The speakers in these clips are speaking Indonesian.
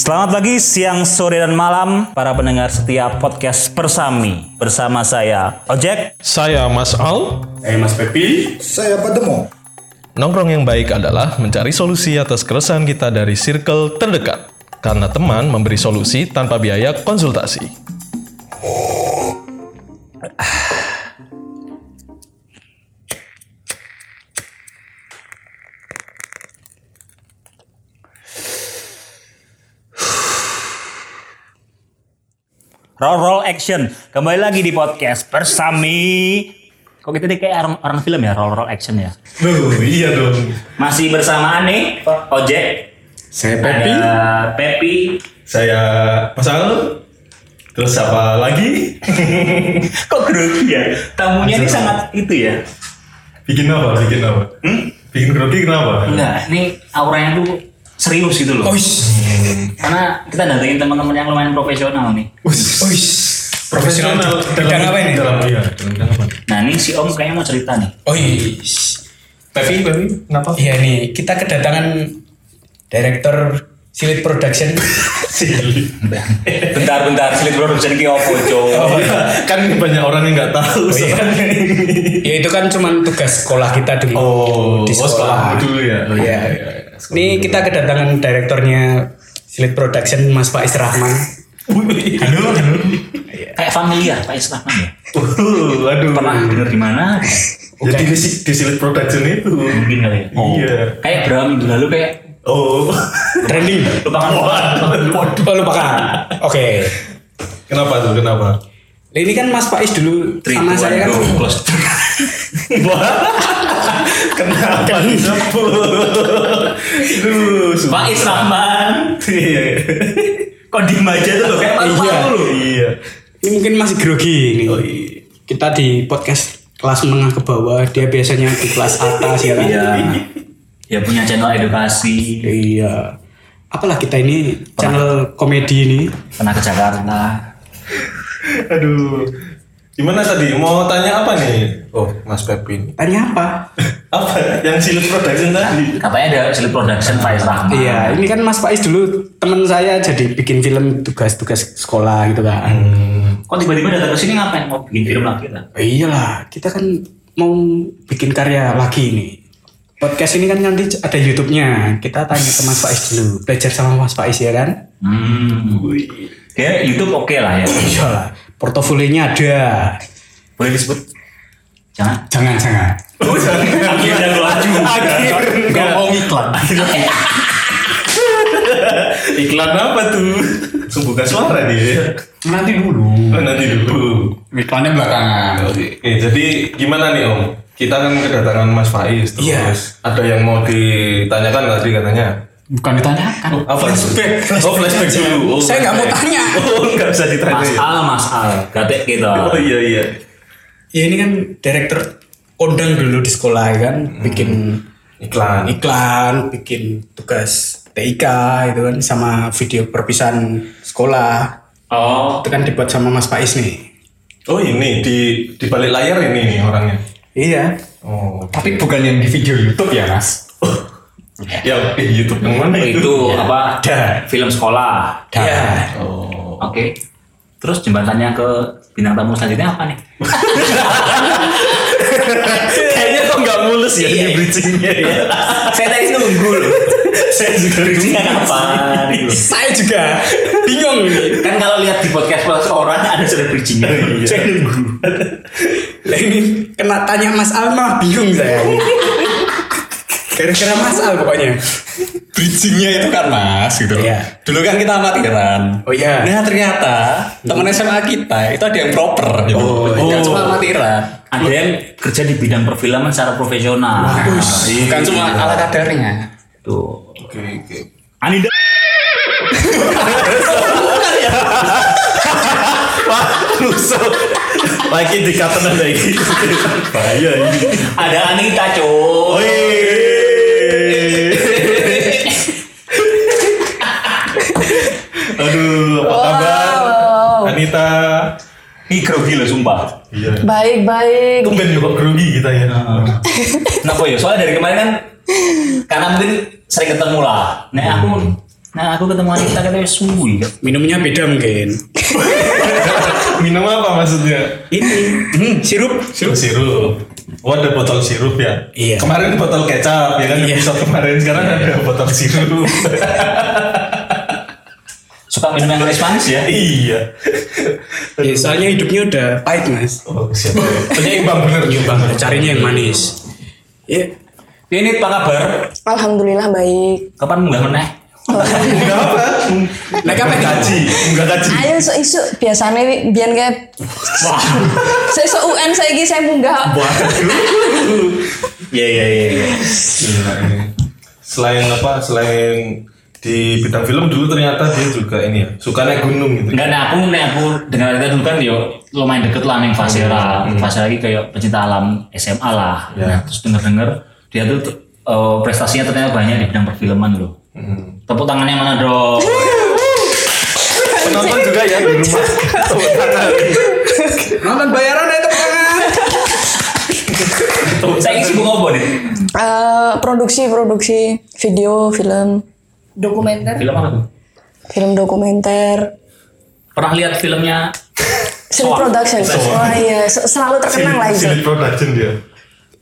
Selamat pagi, siang, sore, dan malam para pendengar setiap podcast Persami bersama saya Ojek. Saya Mas Al. Eh Mas Pepi, Saya Pak Demo. Nongkrong yang baik adalah mencari solusi atas keresahan kita dari circle terdekat. Karena teman memberi solusi tanpa biaya konsultasi. Roll roll action. Kembali lagi di podcast Persami. Kok kita nih kayak orang, orang film ya, roll roll action ya. Loh, iya dong. Masih bersama Ane, Ojek, Saya Pepi, ada Pepi, saya Mas Al. Terus siapa lagi? Kok grogi ya? Tamunya ini sangat itu ya. Bikin apa? Bikin apa? Hmm? Bikin grogi kenapa? Enggak, ini auranya tuh serius gitu loh. Karena kita datengin teman-teman yang lumayan profesional nih. Wis, profesional dalam Bidang apa ini? Dalam iya, bidang apa? Nah ini si Om kayaknya mau cerita nih. Oh iya. Pepi, Pepi, kenapa? Iya nih, kita kedatangan director Silit Production. Bentar-bentar, Silit Production ki opo, Cok? kan banyak orang yang nggak tahu. Oh, iya. ya itu kan cuman tugas sekolah kita dulu. Oh, di oh, sekolah dulu ya. Oh, Iya. Ini kita kedatangan direktornya Silit Production Mas Faiz Rahman. Halo, halo. Kayak familiar, Pak Israhman ya. Uh, aduh. Pernah denger di mana? Jadi di, di Silit Production itu. Mungkin kali ya. Iya. Kayak berapa minggu lalu kayak Oh. Trending. lupakan Waduh, oh, lupakan. Oke. Kenapa tuh? Kenapa? Ini kan Mas Faiz dulu sama saya kan. close. Kenapa disebut? Duh, Pak Israhman. Iya. Kok diem aja tuh loh, kayak malu Iya. loh. Iya. Ini mungkin masih grogi ini. Oh, iya. Kita di podcast kelas menengah ke bawah, dia biasanya di kelas atas ya. Iya. Ya punya channel edukasi. Iya. Apalah kita ini channel komedi ini. Pernah ke Jakarta. Aduh. Gimana tadi? Mau tanya apa nih? Oh, Mas Pepin. Tanya apa? Apa? Yang silut production tadi? Katanya ada Silit Production Pak Israhman. Iya, ini kan Mas Faiz dulu teman saya jadi bikin film tugas-tugas sekolah gitu kan. Kok tiba-tiba datang ke sini ngapain? Mau bikin film lagi lah. Iyalah, kita kan mau bikin karya lagi ini. Podcast ini kan nanti ada YouTube-nya. Kita tanya ke Mas Faiz dulu, belajar sama Mas Faiz ya kan? Hmm. Kayak YouTube oke lah ya. Iyalah, portofolionya ada. Boleh disebut? Jangan. Jangan, jangan. Akhirnya keluar juga. Ngomong iklan. Iklan apa tuh? Buka suara dia. Nanti dulu. Oh, nanti dulu. Iklannya belakangan. Oke, jadi gimana nih Om? Kita kan kedatangan Mas Faiz terus Iya. ada yang mau ditanyakan tadi katanya. Bukan ditanyakan. Apa? Flashback. Oh, flashback dulu. Oh, Saya nggak mau tanya. Oh, nggak bisa ditanya. Mas? Al, Mas Al. Gatek kita. Oh iya iya. Ya ini kan direktur kondang dulu di sekolah ya kan, bikin Iklan. iklan, bikin tugas TIK itu kan sama video perpisahan sekolah. Oh. Itu kan dibuat sama Mas Faiz nih. Oh ini di di balik layar ini nih orangnya. Iya. Oh. Tapi bukan yang di video YouTube ya, Mas. Ya YouTube yang mana itu? Itu apa? Ada. Film sekolah. Iya. Oh. Oke. Terus jembatannya ke bintang tamu selanjutnya apa nih? Kayaknya kok nggak mulus ya ini bridgingnya ya. Saya tadi nunggu loh. Saya juga kapan? gitu. Saya juga bingung. Kan kalau lihat di podcast podcast orang ada sudah bridgingnya. Iya. Saya nunggu. Lah ini kena tanya Mas Al mah bingung saya. Kira-kira Mas Al pokoknya. bridgingnya itu kan mas gitu. Iya. Dulu kan kita amatiran. Oh iya. Nah ternyata teman SMA kita itu ada yang proper gitu. Oh, Bukan iya. cuma amatiran. Ada yang kerja di bidang perfilman secara profesional. Bukan cuma ala kadarnya. Tuh. Oke oke. Anida. Wah, rusuh. Lagi di katakan lagi. Bahaya ini. Ada Anita, cuy. Aduh, apa kabar? Anita. Ih grogi loh sumpah. Iya. Baik, baik. Tumben kok grogi kita ya. Kenapa ya? Soalnya dari kemarin kan karena mungkin sering ketemu lah. Nah aku Nah aku ketemu Anita katanya suwi. Minumnya beda mungkin. Minum apa maksudnya? Ini hmm, sirup. Sirup. Sirup. Oh ada botol sirup ya? Iya. Kemarin botol kecap ya kan Iya. episode kemarin sekarang ada botol sirup. Suka minum yang manis-manis ya. iya. Ya, soalnya hidupnya udah pahit mas. Oh siap. Penyeimbang bener Bang, carinya yang manis. Ya, Ini apa kabar? Alhamdulillah baik. Kapan munggah meneh? Enggak apa? Naik apa gaji? Enggak gaji. Ayo so isu biasanya biar kayak saya so UN saya gini saya munggah. Iya iya iya. iya. Selain apa? Selain di bidang film dulu ternyata dia juga ini ya suka naik gunung gitu. Enggak, nah aku nih aku dengar itu dulu kan yo lumayan deket lah nih Fasera. Fasera lagi kayak pecinta alam SMA lah. Ya. Nah, terus denger-denger dia tuh eh, prestasinya ternyata banyak di bidang perfilman loh. Tepuk tangannya mana dong? Penonton juga ya di rumah. Tepuk tangan. nonton bayaran ya tepuk tangan. Tuh, saya sibuk ngobrol nih. Eh, produksi produksi video film dokumenter Film apa tuh? film dokumenter Pernah lihat filmnya Soak? Production. Wah iya se- selalu terkenang lah itu. Silit production dia.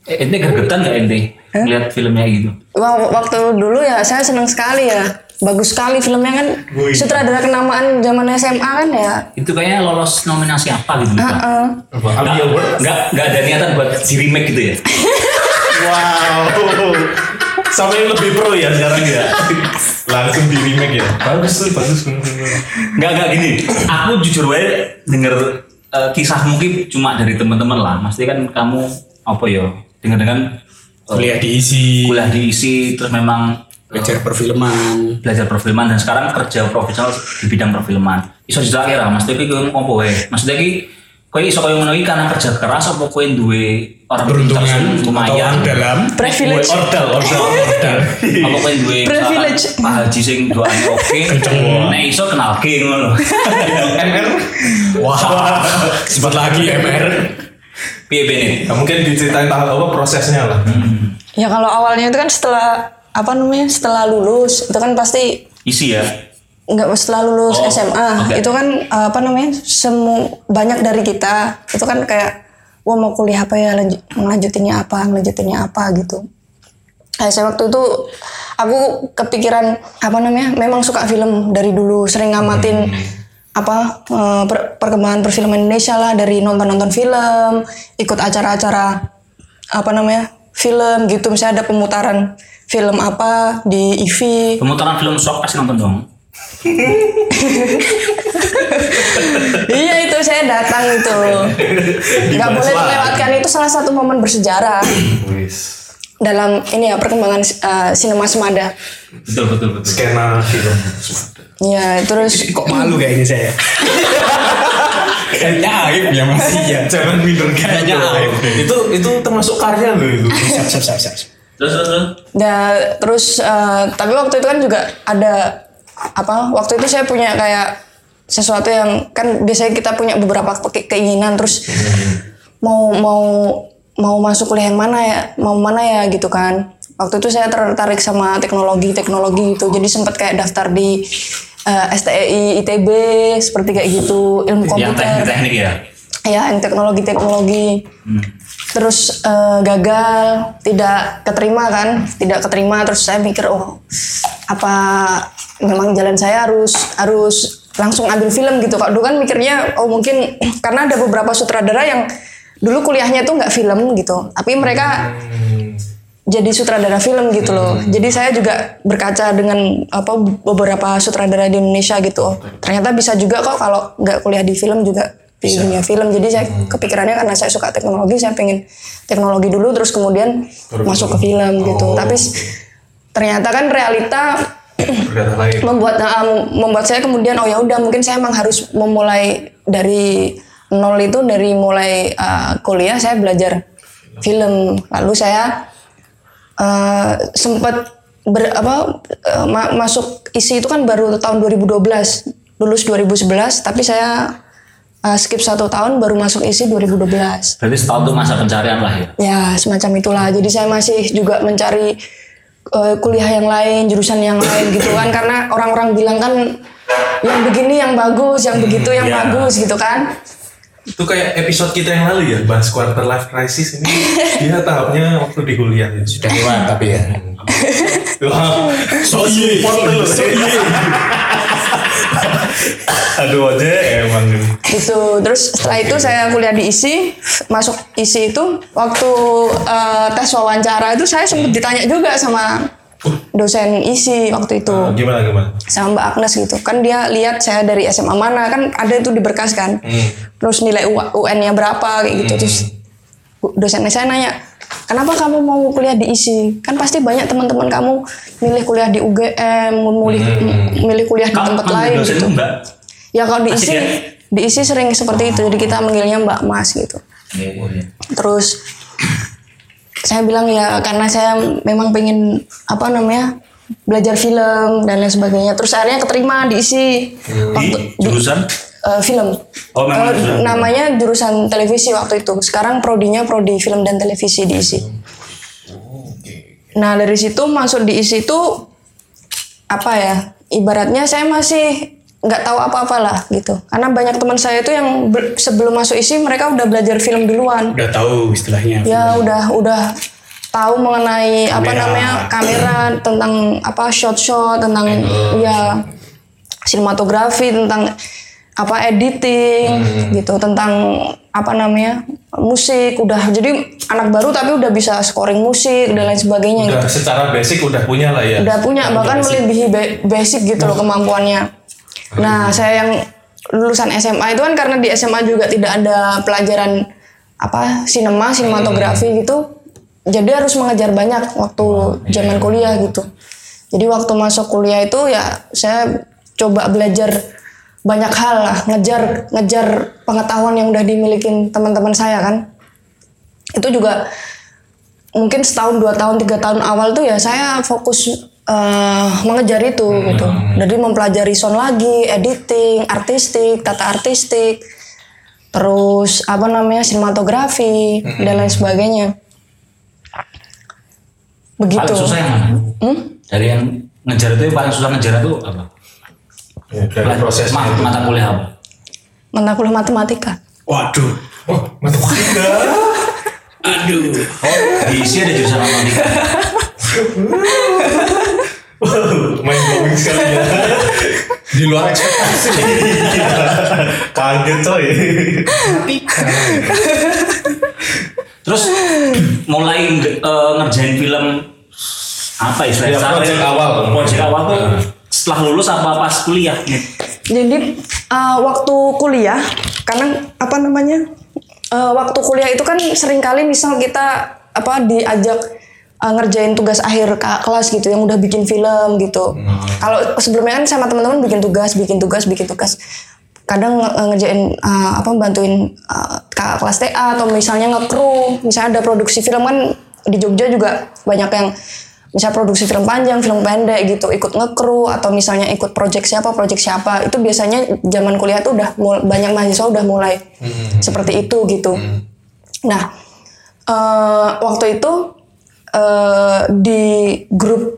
Eh, ente gergetan gak ente? Lihat filmnya gitu. Wah, waktu dulu ya saya senang sekali ya. Bagus sekali filmnya kan. Wih. Sutradara kenamaan zaman SMA kan ya. Itu kayaknya lolos nominasi apa gitu. Heeh. Apa? Ami Award? Nggak, nggak ada niatan buat di remake gitu ya? Wow. Sama yang lebih pro ya sekarang ya. Langsung di remake ya. Bagus tuh, bagus. Nggak, nggak gini. Aku jujur aja denger eh, kisah mungkin cuma dari teman-teman lah. Maksudnya kan kamu apa ya? Dengar dengan Kuliah diisi, kuliah diisi terus memang belajar perfilman. belajar perfilman dan sekarang kerja profesional di bidang perfilman. Iso ditakir lah, ki kowe ngopo wae. Maksudnya ki kowe iso ngono iki karena kerja keras apa kowe duwe orang pintar Beruntungan lumayan. orang dalam. Privilege. Ordal, ordal. Apa kowe duwe Privilege. Pak Haji sing doane oke. Nek iso kenal ke ngono. MR. Wah, sempat lagi MR. Piye? Nah, mungkin diceritain tahap apa prosesnya lah. Ya kalau awalnya itu kan setelah apa namanya setelah lulus itu kan pasti Isi ya. nggak setelah lulus Oh, SMA oke. itu kan uh, apa namanya semu banyak dari kita itu kan kayak wah mau kuliah apa ya? Lanjut ngelanjutinnya apa? Ngelanjutinnya apa? gitu. Nah, saya waktu itu aku kepikiran apa namanya memang suka film dari dulu sering ngamatin apa eh, per- perkembangan perfilman Indonesia lah dari nonton-nonton film ikut acara-acara apa namanya film gitu. Misalnya ada pemutaran film apa di IV Pemutaran film shock pasti nonton dong. iya itu saya datang itu nggak boleh melewatkan itu salah satu momen bersejarah dalam ini ya perkembangan uh, sinema semada Betul betul betul. Skena film. ya terus Kok malu kayaknya saya? Kayaknya aib ya masih ya. Jangan minder Kayaknya aib. Itu itu termasuk karya loh itu. Siap, siap, siap, siap. Terus terus. Da, terus eh, tapi waktu itu kan juga ada apa? Waktu itu saya punya kayak sesuatu yang kan biasanya kita punya beberapa ke- keinginan terus mau mau mau masuk kuliah yang mana ya? Mau mana ya gitu kan. Waktu itu saya tertarik sama teknologi teknologi gitu. Jadi sempat kayak daftar di eh, STEI ITB seperti kayak gitu ilmu Yang komputer teknik-teknik ya. ya yang teknologi-teknologi terus eh, gagal tidak keterima kan tidak keterima terus saya mikir oh apa memang jalan saya harus harus langsung ambil film gitu kok dulu kan mikirnya oh mungkin karena ada beberapa sutradara yang dulu kuliahnya tuh nggak film gitu tapi mereka jadi sutradara film gitu loh. Jadi saya juga berkaca dengan apa beberapa sutradara di Indonesia gitu. Oh, ternyata bisa juga kok kalau nggak kuliah di film juga di dunia film. Jadi saya kepikirannya karena saya suka teknologi, saya pengen teknologi dulu terus kemudian masuk ke film gitu. Tapi s- ternyata kan realita lain. membuat uh, membuat saya kemudian oh ya udah mungkin saya emang harus memulai dari nol itu dari mulai uh, kuliah saya belajar film lalu saya uh, sempat ber, apa uh, ma- masuk isi itu kan baru tahun 2012 lulus 2011 tapi saya uh, skip satu tahun baru masuk isi 2012 Berarti setahun itu masa pencarian lah ya. ya semacam itulah jadi saya masih juga mencari eh, kuliah yang lain, jurusan yang lain gitu kan karena orang-orang bilang kan yang begini yang bagus, yang begitu yang ya. bagus gitu kan. Itu kayak episode kita yang lalu ya, bahas quarter life crisis ini. Dia tahapnya waktu di kuliah ya. Sudah lewat tapi ya. Wah, so support lu. Aduh aja emang gitu. Terus setelah itu saya kuliah di ISI masuk ISI itu waktu eh, tes wawancara itu saya sempat ditanya juga sama dosen ISI waktu itu. Ah, Gimana gimana? sama Mbak Agnes gitu. Kan dia lihat saya dari SMA mana kan ada itu di berkas kan terus nilai UN-nya berapa kayak gitu. Terus dosennya saya nanya kenapa kamu mau kuliah di ISI kan pasti banyak teman-teman kamu milih kuliah di UGM milih milih kuliah di tempat lain dosen gitu Mbak? Ya kalau di isi ya? di isi sering seperti itu. Jadi kita manggilnya Mbak Mas gitu. Iya, iya. Terus saya bilang ya karena saya memang pengen apa namanya belajar film dan lain sebagainya. Terus akhirnya keterima di isi waktu Di jurusan? Eh, film. Oh, Eh, jurusan namanya jurusan televisi waktu itu. Sekarang prodinya prodi film dan televisi di isi. Nah dari situ masuk di isi itu apa ya? Ibaratnya saya masih nggak tahu apa-apa lah gitu. Karena banyak teman saya itu yang be- sebelum masuk isi mereka udah belajar film duluan. Udah tahu istilahnya. Ya udah udah tahu mengenai apa Kamera. namanya kamera tentang apa shot shot tentang ya sinematografi tentang apa editing gitu tentang apa namanya musik udah jadi anak baru tapi udah bisa scoring musik dan lain sebagainya gitu. Udah secara basic udah punya lah ya. udah punya bahkan melebihi ba- basic gitu loh kemampuannya. Nah saya yang lulusan SMA itu kan karena di SMA juga tidak ada pelajaran apa sinema sinematografi gitu, jadi harus mengejar banyak waktu zaman kuliah gitu. Jadi waktu masuk kuliah itu ya saya coba belajar banyak hal lah, ngejar ngejar pengetahuan yang udah dimiliki teman-teman saya kan. Itu juga mungkin setahun dua tahun tiga tahun awal tuh ya saya fokus eh, mengejar itu gitu jadi mempelajari sound lagi editing artistik tata artistik terus apa namanya sinematografi dan lain sebagainya begitu Paling susah yang mana? Dari yang ngejar itu yang paling susah ngejar itu apa? Ya, dari prosesnya Ma- itu. mata kuliah apa? mata kuliah matematika Waduh. Oh, matematika. Aduh. Oh, diisi ada jurusan matematika. Main blowing sekali ya. Di luar ekspektasi. Kaget coy. Terus mulai eh, ngerjain film apa istilahnya? Ya, project Sampai- awal. Project awal tuh setelah lulus apa pas kuliah? nih? Jadi uh, waktu kuliah, karena apa namanya, uh, waktu kuliah itu kan sering kali misal kita apa diajak uh, ngerjain tugas akhir kelas gitu, yang udah bikin film gitu. Kalau sebelumnya kan sama teman-teman bikin tugas, bikin tugas, bikin tugas. Kadang nge- ngerjain uh, apa bantuin uh, kakak kelas TA atau misalnya nge-crew, misalnya ada produksi film kan di Jogja juga banyak yang bisa produksi film panjang, film pendek gitu, ikut nge-crew atau misalnya ikut project siapa, project siapa. Itu biasanya zaman kuliah tuh udah mul- banyak mahasiswa udah mulai seperti itu gitu. Nah, eh, waktu itu eh, di grup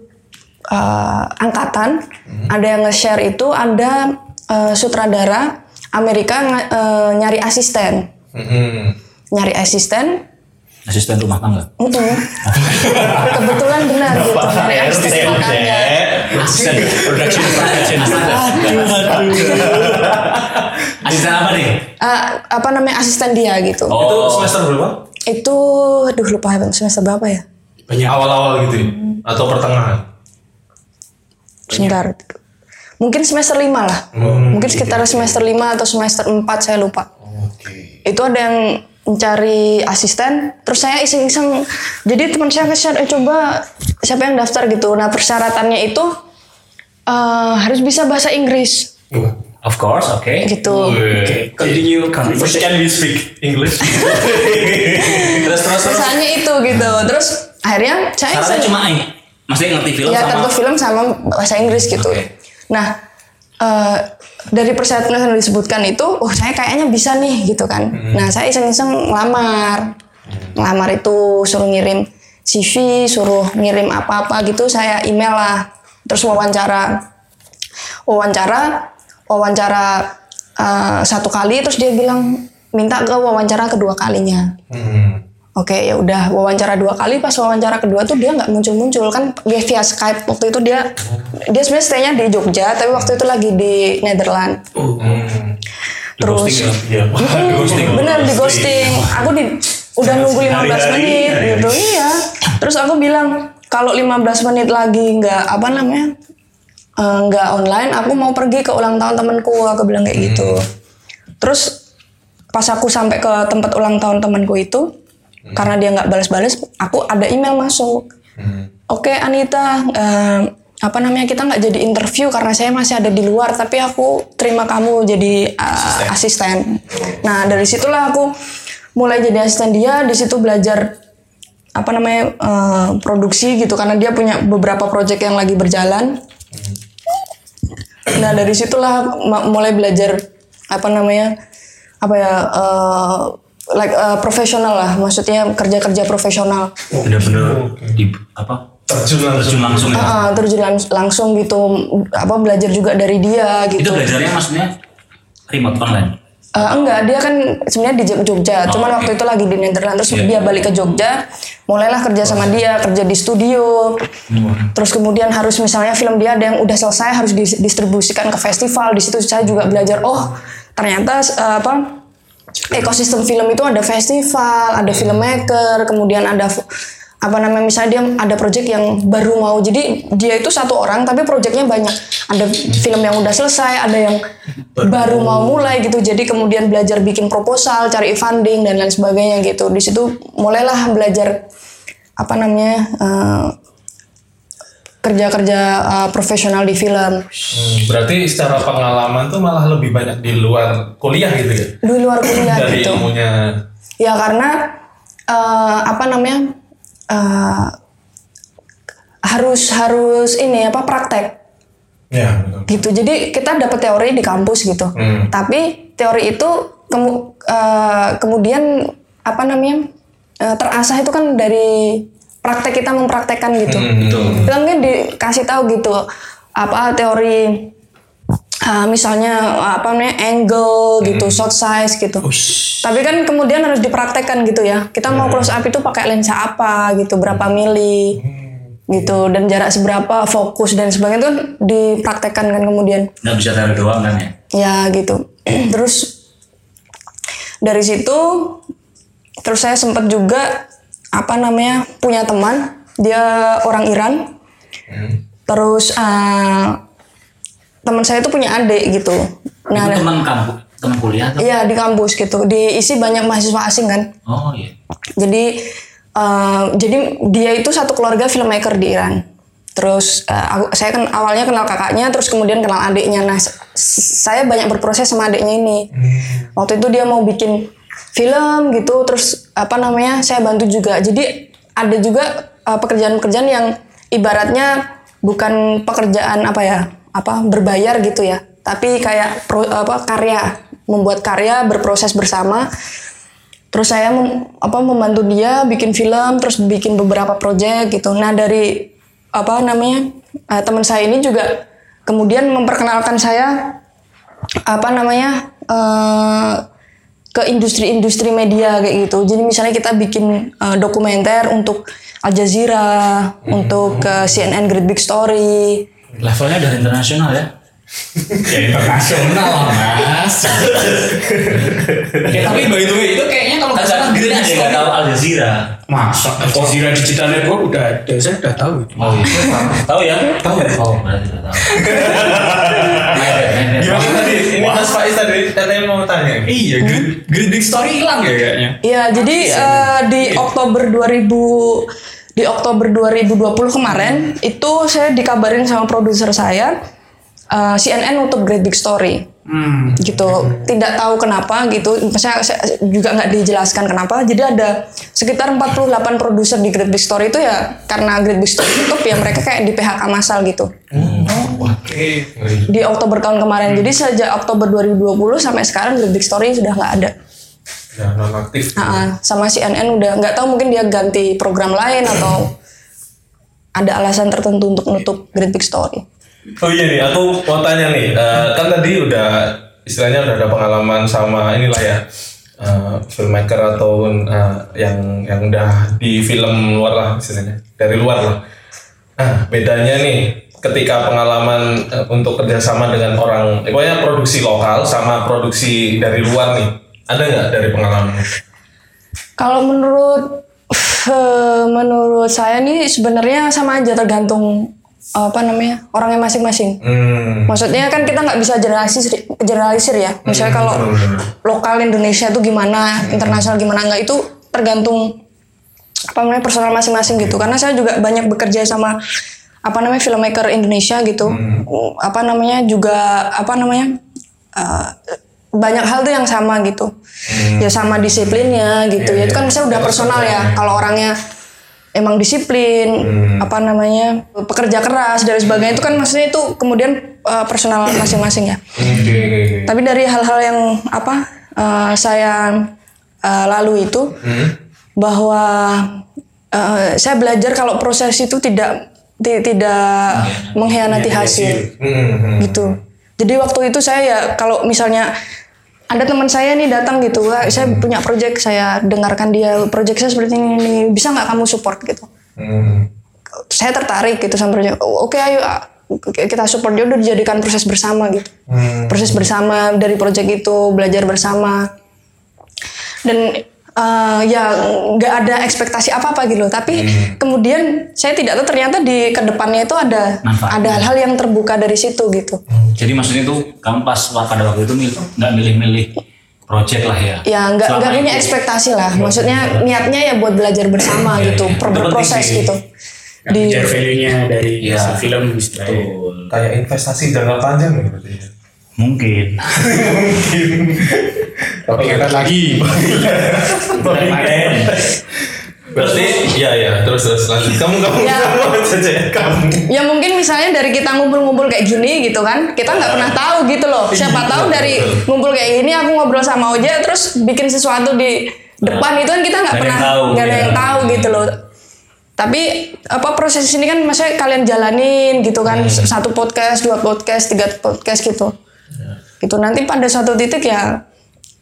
eh, angkatan ada yang nge-share itu ada eh, sutradara Amerika eh, nyari asisten, Hmm. nyari asisten Asisten rumah tangga. Kebetulan benar gitu. Dari asisten. Asisten production production. Asisten apa nih? Eh, apa namanya asisten dia gitu. Itu Oh, semester berapa? Itu aduh lupa semester berapa ya? Banyak. Awal-awal gitu ya? Atau pertengahan? Sebentar. Mungkin semester 5 lah. Mungkin sekitar semester 5 atau semester 4 saya lupa. Oke. Itu ada yang mencari asisten, terus saya iseng-iseng. Jadi teman saya nge-share, eh coba siapa yang daftar gitu. Nah persyaratannya itu eh, harus bisa bahasa Inggris of course, oke. gitu. Oke. Continue First can we speak English? Terus terus terus. Misalnya itu gitu. Terus akhirnya saya Syaratnya iseng. cuma ini. Maksudnya ngerti film ya sama tentu film sama bahasa Inggris gitu. Oke. Nah eh, dari persyaratan yang disebutkan itu, oh saya kayaknya bisa nih gitu kan. Nah saya iseng-iseng ngelamar, ngelamar itu suruh ngirim CV suruh ngirim apa-apa gitu saya email lah. Terus wawancara. Wawancara wawancara eh, satu kali terus dia bilang minta ke wawancara kedua kalinya. Hmm. Oke ya udah wawancara dua kali pas wawancara kedua tuh dia nggak muncul-muncul. Kan via, via Skype waktu itu dia dia sebenarnya stay-nya di Jogja tapi waktu itu lagi di Netherlands. Hmm. terus Iya. Hmm, bener di ghosting. Aku di udah nunggu 15 Hari-hari. menit gitu. Iya. Terus aku bilang kalau 15 menit lagi nggak apa namanya eh, nggak online aku mau pergi ke ulang tahun temanku. Aku bilang kayak gitu. Terus pas aku sampai ke tempat ulang tahun temanku itu karena dia nggak balas-balas aku ada email masuk. Oke Anita eh, apa namanya kita nggak jadi interview karena saya masih ada di luar tapi aku terima kamu jadi eh, asisten. Nah dari situlah aku mulai jadi asisten dia. Di situ belajar apa namanya eh, produksi gitu karena dia punya beberapa proyek yang lagi berjalan. Nah dari situlah mulai belajar apa namanya apa ya eh, like eh, profesional lah. Maksudnya kerja kerja profesional. bener-bener di apa? Terjun langsung. terjun langsung ya? Ah, terjun lang- langsung gitu. Apa belajar juga dari dia itu gitu. belajarnya maksudnya remote online? Eh, enggak, dia kan sebenarnya di Jogja, cuman waktu itu lagi di Netherlands. Terus dia balik ke Jogja, mulailah kerja sama dia, kerja di studio. Terus kemudian harus misalnya film dia ada yang udah selesai harus didistribusikan ke festival. Di situ saya juga belajar, oh ternyata eh, apa ekosistem film itu ada festival, ada filmmaker, kemudian ada apa namanya misalnya dia ada project yang baru mau. Jadi dia itu satu orang tapi projectnya banyak. Ada film yang udah selesai ada yang baru mau mulai gitu. Jadi kemudian belajar bikin proposal cari funding dan lain sebagainya gitu. Di situ mulailah belajar apa namanya eh, kerja-kerja eh, profesional di film Hmm, berarti secara pengalaman tuh malah lebih banyak di luar kuliah gitu ya? di luar kuliah Dari gitu ilmunya. Ya karena eh, apa namanya eh, harus harus ini apa praktek Ya, betul. gitu. Jadi kita dapat teori di kampus gitu. Hmm. Tapi teori itu kemu- eh, kemudian apa namanya eh, terasah itu kan dari praktek kita mempraktekkan gitu. Hmm. Kita mungkin dikasih tahu gitu apa teori eh, misalnya apa namanya angle gitu, shot size gitu. Tapi kan kemudian harus dipraktekkan gitu ya. Kita mau close up itu pakai lensa apa gitu, berapa mili gitu dan jarak seberapa, fokus dan sebagainya itu kan dipraktekkan kan kemudian. nggak bisa teori doang kan ya Ya gitu. terus dari situ terus saya sempat juga apa namanya punya teman dia orang Iran. Terus eh, teman saya itu punya adik gitu. Nah, itu teman kampus teman kuliah iya di kampus gitu. Diisi banyak mahasiswa asing kan. oh iya Jadi eh, jadi dia itu satu keluarga filmmaker di Iran. Terus eh, aku, saya kan awalnya kenal kakaknya, terus kemudian kenal adiknya. Nah, saya banyak berproses sama adiknya ini. Waktu itu dia mau bikin film gitu, terus apa namanya saya bantu juga. Jadi ada juga eh, pekerjaan-pekerjaan yang ibaratnya bukan pekerjaan apa ya, apa berbayar gitu ya, tapi kayak pro- apa karya, membuat karya berproses bersama. Terus saya mem- apa membantu dia bikin film terus bikin beberapa proyek gitu. Nah dari apa namanya eh, teman saya ini juga kemudian memperkenalkan saya apa namanya eh, ke industri-industri media kayak gitu. Jadi misalnya kita bikin eh, dokumenter untuk Al Jazeera untuk ke CNN Great Big Story. Levelnya udah internasional ya? Ya internasional mas. ya, tapi by the way itu kayaknya kalau nggak salah Green aja nggak tahu Al Jazeera? Masa? Al Jazeera Digital Network udah ada, saya udah tahu itu. oh iya. Tahu ya? Tahu. Oh berarti udah tahu. Gimana tadi? Ini Mas Faiz tadi katanya mau tanya. Iya, Great, Great Big Story hilang ya kayaknya. Iya, jadi eh, di Oktober 2000 di Oktober 2020 kemarin itu saya dikabarin sama produser saya eh, CNN nutup Great Big Story. Hmm. gitu. Tidak tahu kenapa gitu. Saya, saya juga nggak dijelaskan kenapa. Jadi ada sekitar 48 produser di Great Big Story itu ya karena Great Big Story tutup ya mereka kayak di PHK massal gitu Di Oktober tahun kemarin jadi sejak Oktober 2020 sampai sekarang Great Big Story sudah nggak ada Ya, nonaktif. Nah, sama CNN udah nggak tahu mungkin dia ganti program lain atau ada alasan tertentu untuk nutup Great Big Story. Oh iya nih, aku mau tanya nih, eh, kan tadi udah istilahnya udah ada pengalaman sama inilah ya eh, filmmaker atau eh, yang yang udah di film luar lah istilahnya dari luar lah. Nah bedanya nih ketika pengalaman eh, untuk kerjasama dengan orang, pokoknya produksi lokal sama produksi dari luar nih, ada nggak dari pengalaman? Kalau menurut eh, menurut saya nih sebenarnya sama aja tergantung apa namanya orangnya masing-masing. Hmm, Maksudnya kan kita nggak bisa generalisir, generalisir ya. Misalnya kalau lokal Indonesia itu gimana, internasional gimana nggak itu tergantung apa namanya personal masing-masing gitu. Karena saya juga banyak bekerja sama apa namanya filmmaker Indonesia gitu. Apa namanya juga apa namanya eh, banyak hal tuh yang sama gitu. Ya sama disiplinnya gitu. ya itu kan misalnya udah personal ya. Kalau orangnya emang disiplin, apa namanya pekerja keras dan sebagainya itu kan maksudnya itu kemudian uh, personal masing-masing ya. Oke. Tapi dari hal-hal yang apa uh, saya uh, lalu itu bahwa uh, saya belajar kalau proses itu tidak ti- tidak mengkhianati hasil Hmm, gitu. Jadi waktu itu saya ya kalau misalnya ada teman saya nih datang gitu, Wah, saya punya project, saya dengarkan dia project saya seperti ini, ini. bisa nggak kamu support gitu? hmm. Saya tertarik gitu sama project. Oh, Oke ayo ah, kita support dia udah dijadikan proses bersama gitu, proses bersama dari project itu belajar bersama dan eh, ya nggak ada ekspektasi apa apa gitu, tapi kemudian saya tidak tahu ternyata di ke depannya itu ada Manfaatnya. ada hal-hal yang terbuka dari situ gitu. Jadi maksudnya itu kamu pas pada waktu itu nggak milih-milih project lah ya. ya nggak nggak punya itu. ekspektasi lah maksudnya niatnya ya buat belajar bersama gitu pro- Itu penting proses sih. gitu Nggak di value-nya dari Iya. si film istilahnya. Betul. Kayak investasi jangka panjang ya berarti ya. Mungkin. Tapi ingat lagi. Kemarin. Berarti ya ya terus terus lanjut. Kamu kamu Ya. kamu aja Cek. kamu. ya mungkin misalnya dari kita ngumpul-ngumpul kayak gini gitu kan kita nggak pernah tahu gitu loh siapa tahu dari ngumpul kayak gini aku ngobrol sama Oja terus bikin sesuatu di depan itu kan kita nggak pernah nggak ada ya. yang tahu gitu loh tapi apa proses ini kan maksudnya kalian jalanin gitu kan satu podcast dua podcast tiga podcast gitu gitu nanti pada suatu titik ya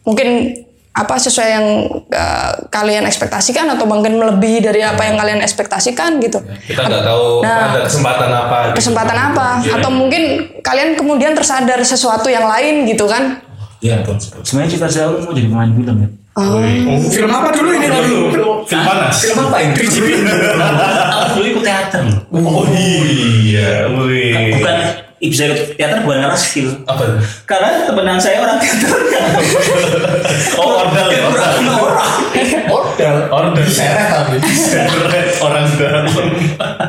mungkin apa sesuai yang uh, kalian ekspektasikan atau mungkin melebihi dari apa yang kalian ekspektasikan gitu Kita nggak tahu Nah. ada kesempatan apa. gitu. kesempatan apa atau mungkin kalian kemudian tersadar sesuatu yang lain gitu kan Iya. Sebenarnya cita cita aku mau jadi pemain film ya. Film apa dulu ini dulu? Film panas. Film apa ini? 3GP. Aku dulu ikut teater. Oh iya, wih. Bukan bisa ikut teater bukan karena skill. Apa? Karena temenan saya orang teater. Oh ordal ya. orang. Ordal. Ordal. Seret tapi. Orang dalam.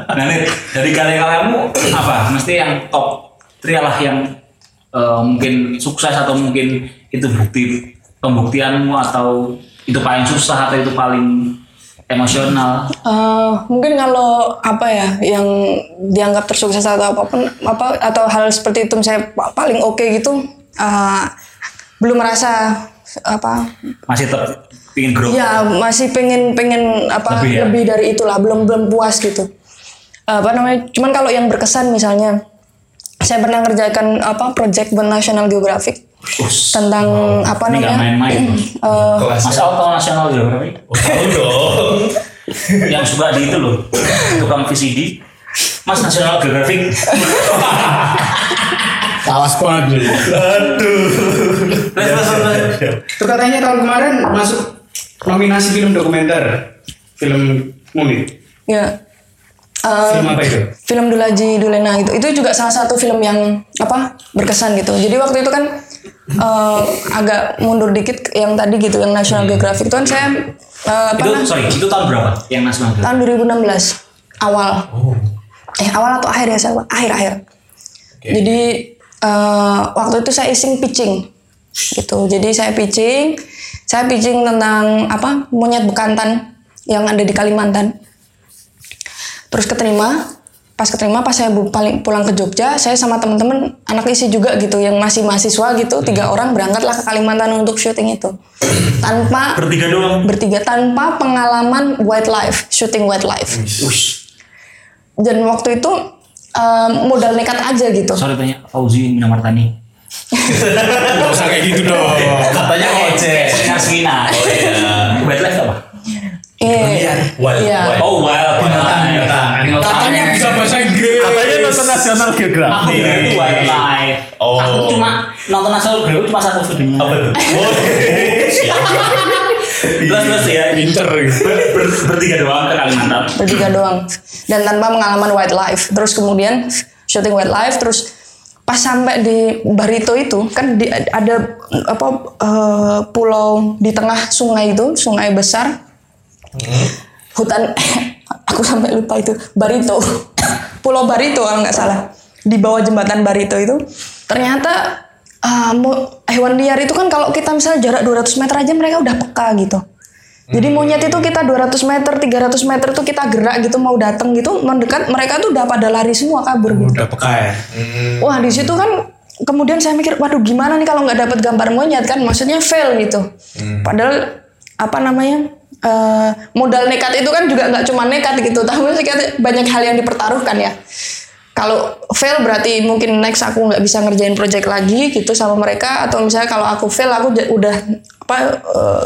Nah, Lid, dari karya-karyamu apa? Mesti yang top 3 lah yang eh, mungkin sukses atau mungkin itu bukti pembuktianmu atau itu paling susah atau itu paling emosional. Eh, mungkin kalau apa ya yang dianggap tersukses atau apa pun apa atau hal seperti itu saya paling oke gitu eh, belum merasa apa Masih tetap pingin grow. ya masih pengen pengen apa Lebih lebih, ya? dari itulah belum belum puas gitu apa namanya cuman kalau yang berkesan misalnya saya pernah ngerjakan apa project buat National Geographic Us. tentang apa Ini nggak namanya main-main. eh, Kelas. Masa auto nasional geografi Oh, tahu dong. yang suka di itu loh tukang VCD Mas nasional geographic Awas banget dulu. Terus, terus, terus. Itu katanya tahun kemarin masuk nominasi film dokumenter. Film Muni. ya eh, Film apa itu? film Dulaji Dulena itu itu juga salah satu film yang apa berkesan gitu jadi waktu itu kan eh, agak mundur dikit yang tadi gitu yang National Geographic itu kan saya eh, apa itu nah, sorry itu tahun berapa yang nasional geographic? tahun 2016 awal eh awal atau akhir ya saya akhir akhir jadi eh, waktu itu saya iseng pitching gitu. Jadi saya pitching saya pitching tentang apa monyet bekantan yang ada di Kalimantan. Terus keterima pas keterima pas saya paling pulang ke Jogja saya sama temen-temen anak isi juga gitu yang masih mahasiswa gitu tiga orang berangkatlah ke Kalimantan untuk syuting itu. Tanpa Bertiga doang. bertiga tanpa pengalaman wildlife syuting wildlife. Dan waktu itu um, modal nekat aja gitu Sorry tanya Fauzi Minamartani. Gak usah kayak gitu dong. Katanya ojek. Naswina. Oh iya. Wildlife apa? eh Wild, iya. wild. Oh wild. Katanya bisa bahasa Inggris. Katanya nonton National Aku Geographic. kira itu wildlife. Oh. Aku cuma nonton National Geographic cuma satu videonya. Apa tuh? Oh, Terus terus ya. Pinter. Ber- ber- bertiga doang ke Kalimantan. bertiga doang. Dan tanpa pengalaman wildlife. Terus kemudian syuting wildlife terus pas sampai di Barito itu kan di, ada apa eh, pulau di tengah sungai itu sungai besar. Hutan aku sampai lupa itu. Barito. Pulau Barito kalau nggak salah. Di bawah jembatan Barito itu. Ternyata eh, mo- hewan liar itu kan kalau kita misalnya jarak 200 meter aja mereka udah peka gitu jadi monyet itu kita 200 meter, 300 meter tuh kita gerak gitu mau datang gitu mendekat mereka tuh udah pada lari semua kabur gitu. Udah peka ya. Wah di situ kan kemudian saya mikir, waduh gimana nih kalau nggak dapat gambar monyet kan, maksudnya fail gitu. Padahal apa namanya eh, modal nekat itu kan juga nggak cuma nekat gitu, tapi banyak hal yang dipertaruhkan ya. Kalau fail berarti mungkin next aku nggak bisa ngerjain project lagi gitu sama mereka atau misalnya kalau aku fail aku udah apa eh,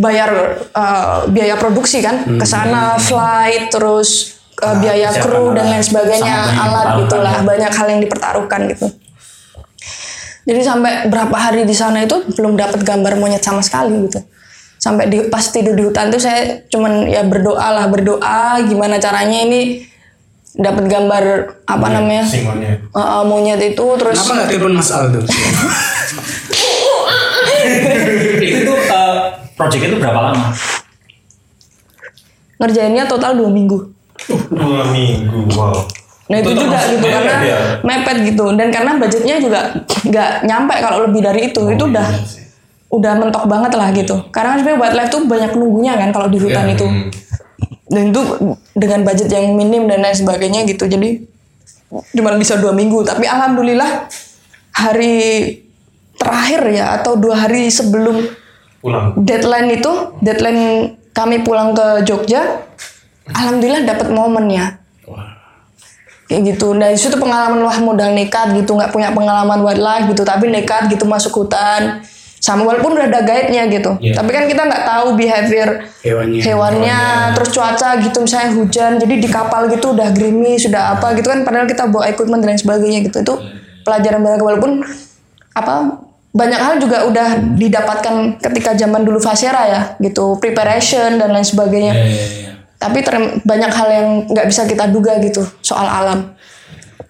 bayar eh, biaya produksi kan ke sana flight terus eh, biaya kru dan lain sebagainya alat gitulah ya. banyak hal yang dipertaruhkan gitu. Jadi sampai berapa hari di sana itu belum dapat gambar monyet sama sekali gitu. Sampai di pas tidur di hutan tuh saya cuman ya berdoa lah berdoa gimana caranya ini dapat gambar apa namanya Singanya. Uh, uh, monyet itu terus Kenapa nggak telepon Mas Aldo? itu tuh eh, project itu berapa lama? ngerjainnya total dua minggu. Dua minggu, wow. Nah itu, Itu juga gitu mepet karena ya? mepet gitu dan karena budgetnya juga nggak nyampe kalau lebih dari itu itu udah udah mentok banget lah gitu. Karena kan sebenarnya wildlife tuh banyak nunggunya kan kalau di hutan itu. Dan itu dengan budget yang minim dan lain sebagainya gitu. Jadi cuma bisa dua minggu. Tapi alhamdulillah hari terakhir ya atau dua hari sebelum Pulang. deadline itu deadline kami pulang ke Jogja alhamdulillah dapat momennya kayak gitu nah itu tuh pengalaman wah modal nekat gitu nggak punya pengalaman wildlife gitu tapi nekat gitu masuk hutan sama walaupun udah ada guide-nya gitu tapi kan kita nggak tahu behavior Hewannya. hewannya terus cuaca gitu misalnya hujan jadi di kapal gitu udah gerimis sudah apa gitu kan padahal kita bawa equipment dan lain sebagainya gitu itu pelajaran banyak walaupun apa banyak hal juga udah didapatkan ketika zaman dulu Vasera ya gitu preparation dan lain sebagainya tapi ter- banyak hal yang nggak bisa kita duga gitu soal alam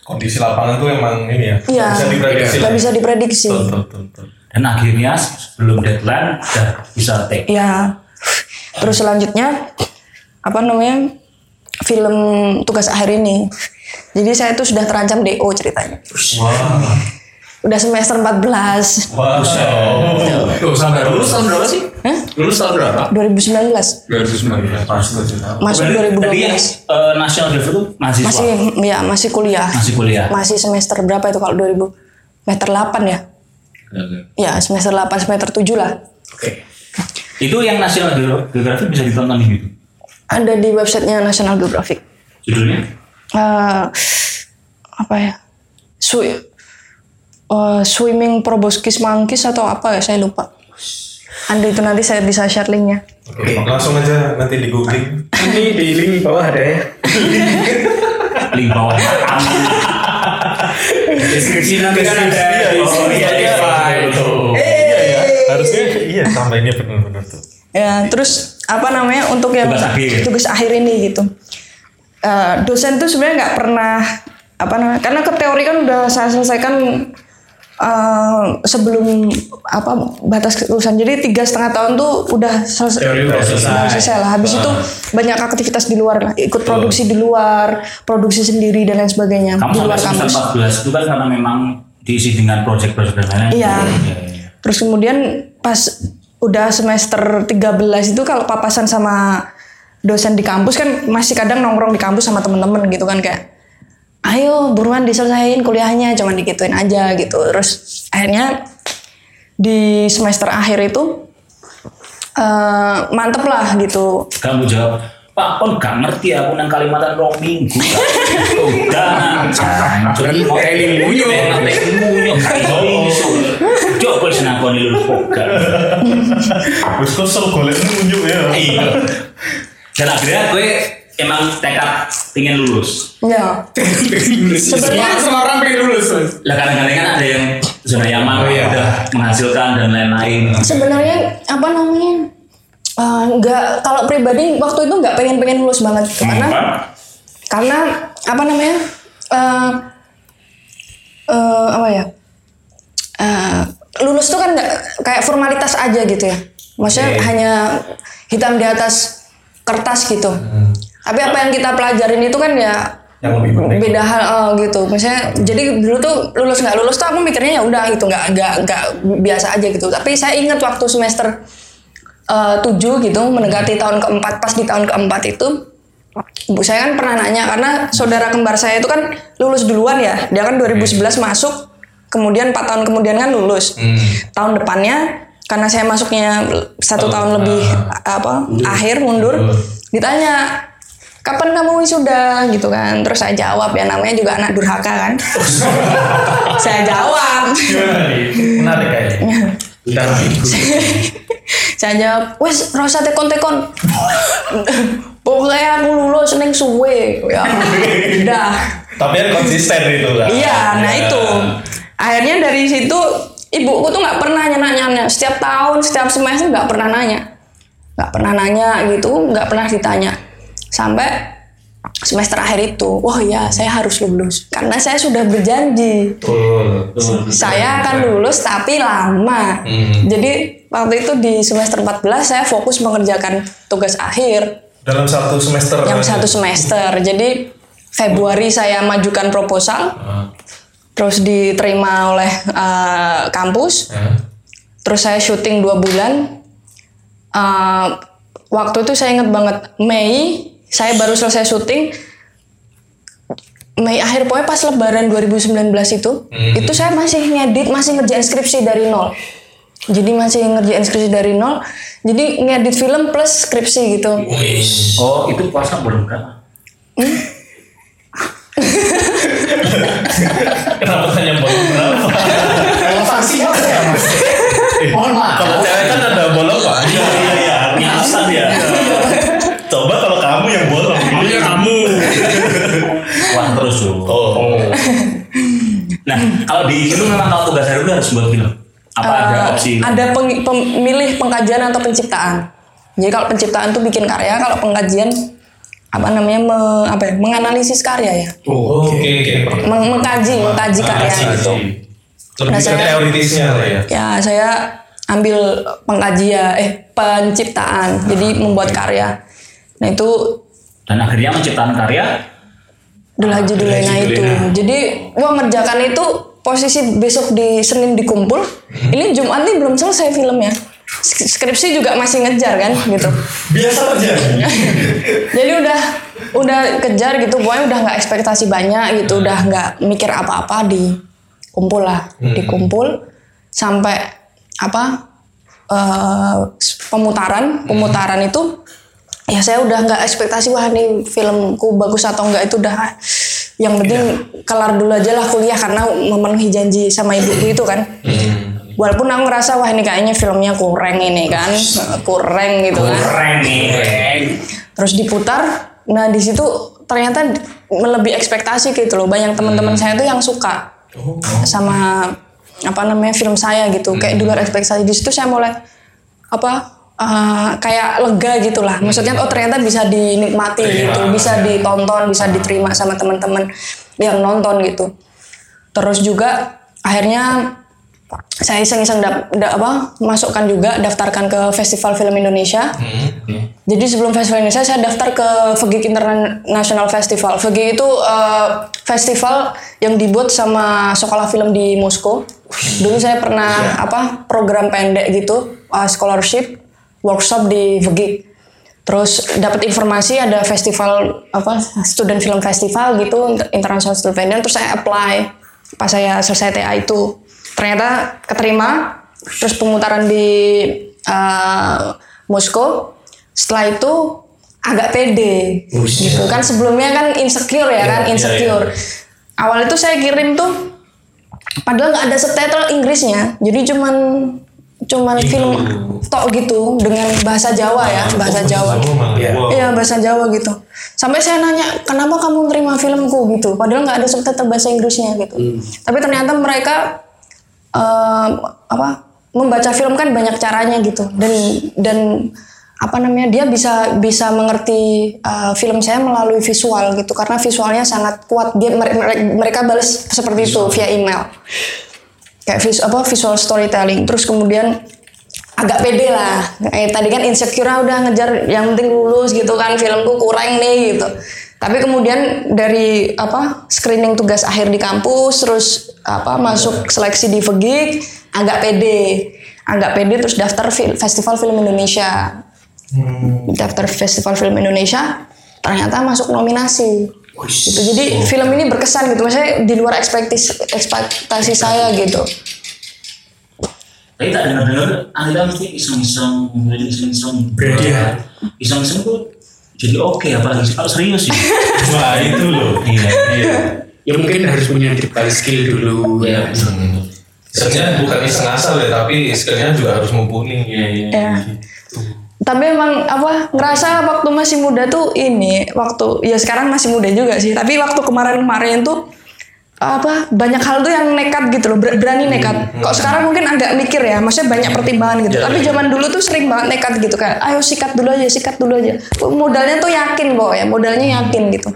Kondisi lapangan tuh emang ini ya. Iya. Bisa diprediksi. nggak bisa diprediksi Betul, betul, betul. Dan akhirnya sebelum deadline udah bisa take. ya terus selanjutnya apa namanya film tugas akhir ini jadi saya tuh sudah terancam DO ceritanya Wah. udah semester 14 Wow. Tuh sampai lulus tahun berapa sih? Hah? Lulus tahun berapa? 2019 2019. masuk Tadi 2012 yang eh, National itu mahasiswa. masih ya masih kuliah Masih kuliah. masih semester berapa itu kalau 2000 semester 8 ya ya semester 8 semester 7 lah Oke. Itu yang National Geographic bisa ditonton di YouTube. ada di websitenya National Geographic Judulnya? Eh, apa ya Swi- eh, swimming proboscis monkeys atau apa ya saya lupa ada itu nanti saya bisa share linknya Oke, langsung aja nanti di googling. Nanti di link bawah ada ya. Link bawah. Deskripsi nanti kan ada. Oh iya iya. Harusnya iya tambahinnya benar-benar tuh. Ya, terus apa namanya untuk yang Tugas akhir. tugas akhir ini gitu. Eh, dosen tuh sebenarnya nggak pernah apa namanya karena ke teori kan udah saya selesaikan eh, sebelum apa batas kelulusan jadi tiga setengah tahun tuh udah selesai Teori udah selesai. selesai lah habis itu banyak aktivitas di luar lah ikut produksi di luar produksi sendiri dan lain sebagainya Kamu di sampai luar kampus 14 itu kan karena memang diisi dengan project-project dan lain-lain. Iya. Terus kemudian pas udah semester 13 itu kalau papasan sama dosen di kampus kan masih kadang nongkrong di kampus sama temen-temen gitu kan kayak ayo buruan diselesain kuliahnya cuman digituin aja gitu terus akhirnya di semester akhir itu eh mantep lah gitu Kamu jawab, Pak, kon gak ngerti aku nang Kalimantan rong minggu. Udah nang jancuk. Ngerti ngunyuk. Ngerti ngunyuk. gak iso iso. Coba wis nakoni lulus poga. Wis kesel golek nunjuk ya. Iya. Dan akhirnya gue emang tekad pengen lulus. ya Semua semua orang pengen lulus. Lah kadang-kadang kan ada yang zona nyaman Oh, iya. udah menghasilkan dan lain-lain. sebenarnya apa namanya eh, nggak kalau pribadi waktu itu nggak pengen pengen lulus banget karena karena apa namanya eh eh, apa ya Eh, lulus tuh kan nggak kayak formalitas aja gitu ya. Maksudnya hanya hitam di atas kertas gitu. Tapi apa yang kita pelajarin itu kan ya Yang lebih penting. beda hal eh, gitu. Misalnya jadi dulu tuh lulus nggak lulus tuh aku mikirnya ya udah gitu nggak nggak nggak biasa aja gitu. Tapi saya ingat waktu semester eh, tujuh gitu mendekati tahun keempat pas di tahun keempat itu ibu saya kan pernah nanya karena saudara kembar saya itu kan lulus duluan ya. Dia kan 2011 masuk kemudian empat tahun kemudian kan lulus. Tahun depannya karena saya masuknya satu tahun lebih apa akhir mundur ditanya kapan kamu wisuda? Gitu kan. Terus saya jawab ya namanya juga anak durhaka kan. Saya jawab? Menarik kayaknya. Dan saya jawab wes rasa tekon tekon pokoknya aku lulus neng suwe. Ya udah. Tapi kan konsisten itu kan. iya nah Ya. itu akhirnya dari situ ibuku tuh nggak pernah nanya-nanya setiap tahun setiap semester nggak pernah nanya nggak pernah nanya gitu nggak pernah ditanya sampai semester akhir itu wah ya saya harus lulus karena saya sudah berjanji Betul. saya akan lulus tapi lama. Hmm. Jadi waktu itu di semester 14 saya fokus mengerjakan tugas akhir Dalam satu semester. yang satu semester. Jadi Februari saya majukan proposal, Ah. Terus diterima oleh eh, kampus, Ya. terus saya syuting dua bulan. Eh, waktu itu saya ingat banget Mei saya baru selesai syuting. Mei akhir pokoknya pas lebaran 2019 itu, itu saya masih ngedit, masih ngerjain skripsi dari nol. Jadi masih ngerjain skripsi dari nol. Jadi ngedit film plus skripsi gitu. Oh, itu puasa belum kan? Kenapa tanya bolong berapa? Elevasi apa ya mas? Mohon maaf. Kalau cewek kan ada bolong pak. Iya iya iya. Nyasar ya. Coba kalau kamu yang bolong. Iya kamu. Wah terus tuh. Oh. Nah, kalau di itu memang kalau tugas hari itu harus buat film. Apa ada Eh, opsi? ada peng- pemilih pengkajian atau penciptaan. Jadi kalau penciptaan tuh bikin karya, kalau pengkajian apa namanya me- apa ya, menganalisis karya ya, Oh, Oke, oke. Meng- mengkaji mengkaji karya gitu. Lebih Nah, saya- teoritisnya lah ya. Ya saya ambil pengkajian, eh penciptaan, jadi membuat karya. Nah itu Dan akhirnya menciptakan karya. adalah judulnya judulnya. itu. Jadi gua ngerjakan itu posisi besok di Senin dikumpul. Ini Jumat nih belum selesai filmnya. Sk- Skripsi juga masih ngejar kan gitu. Biasa terjadi. Jadi udah udah kejar gitu, pokoknya udah nggak ekspektasi banyak gitu, udah nggak mikir apa-apa di kumpul lah, dikumpul sampai apa eh, pemutaran, pemutaran itu ya saya udah nggak ekspektasi wah nih filmku bagus atau enggak itu udah yang penting kelar dulu aja lah kuliah karena memenuhi janji sama ibuku itu kan. Walaupun aku ngerasa wah ini kayaknya filmnya kurang ini kan, kurang gitu kan. Keren nih. terus diputar nah di situ ternyata melebihi ekspektasi gitu loh. Banyak teman-teman saya tuh yang suka sama apa namanya film saya gitu. Kayak di luar ekspektasi. Di situ saya mulai apa eh, kayak lega gitu lah maksudnya oh ternyata bisa dinikmati gitu. Bisa ditonton bisa diterima sama teman-teman yang nonton gitu. Terus juga akhirnya saya iseng-iseng dap- da- apa masukkan juga daftarkan ke Festival Film Indonesia. Jadi sebelum Festival Indonesia saya daftar ke VGIK International Festival. VGIK itu eh, festival yang dibuat sama sekolah film di Moskow. Dulu saya pernah apa program pendek gitu, eh, scholarship workshop di VGIK. terus dapat informasi ada festival apa student film festival gitu international student film terus saya apply pas saya selesai TA itu ternyata keterima terus pemutaran di uh, Moskow. Setelah itu agak pede gitu kan. Sebelumnya kan insecure ya kan insecure. awal itu saya kirim tuh padahal nggak ada subtitle Inggrisnya. Jadi cuman cuman film tok gitu dengan bahasa Jawa ya bahasa Jawa. Iya. Bahasa Jawa gitu. Sampai saya nanya kenapa kamu terima filmku? gitu. Padahal nggak ada subtitle bahasa Inggrisnya gitu. Tapi ternyata mereka eh, apa membaca film kan banyak caranya gitu. Dan dan apa namanya dia bisa bisa mengerti eh, film saya melalui visual gitu. Karena visualnya sangat kuat. Dia mere- mere- mereka balas seperti itu via email. Kayak vis, apa visual storytelling. Terus kemudian agak pede lah. Kayak tadi kan insecure ah, udah ngejar yang penting lulus gitu kan. Filmku kurang nih gitu tapi kemudian dari apa screening tugas akhir di kampus terus apa masuk seleksi di Vegik agak pede. Agak pede terus daftar fil- festival film Indonesia. Daftar festival film Indonesia ternyata masuk nominasi. Gitu. Jadi film ini berkesan gitu maksudnya di luar ekspektasi ekspektasi saya gitu. Tapi tak dengar-dengar, Anda mesti iseng-iseng, iseng-iseng. Ya? Iseng-iseng tuh jadi oke, apalagi kalau serius ya. Wah itu loh. Iya. Iya. Ya mungkin harus punya dikali skill dulu. Iya. Sebenarnya bukan iseng asal ya, tapi skillnya juga harus mumpuni. Iya, iya. ya tapi emang apa ngerasa waktu masih muda tuh ini waktu ya sekarang masih muda juga sih tapi waktu kemarin-kemarin tuh apa banyak hal tuh yang nekat gitu loh ber- berani nekat. Kok sekarang mungkin agak mikir ya maksudnya banyak pertimbangan gitu. Tapi zaman dulu tuh sering banget nekat gitu kayak ayo sikat dulu aja sikat dulu aja. Modalnya tuh yakin kok ya modalnya yakin gitu.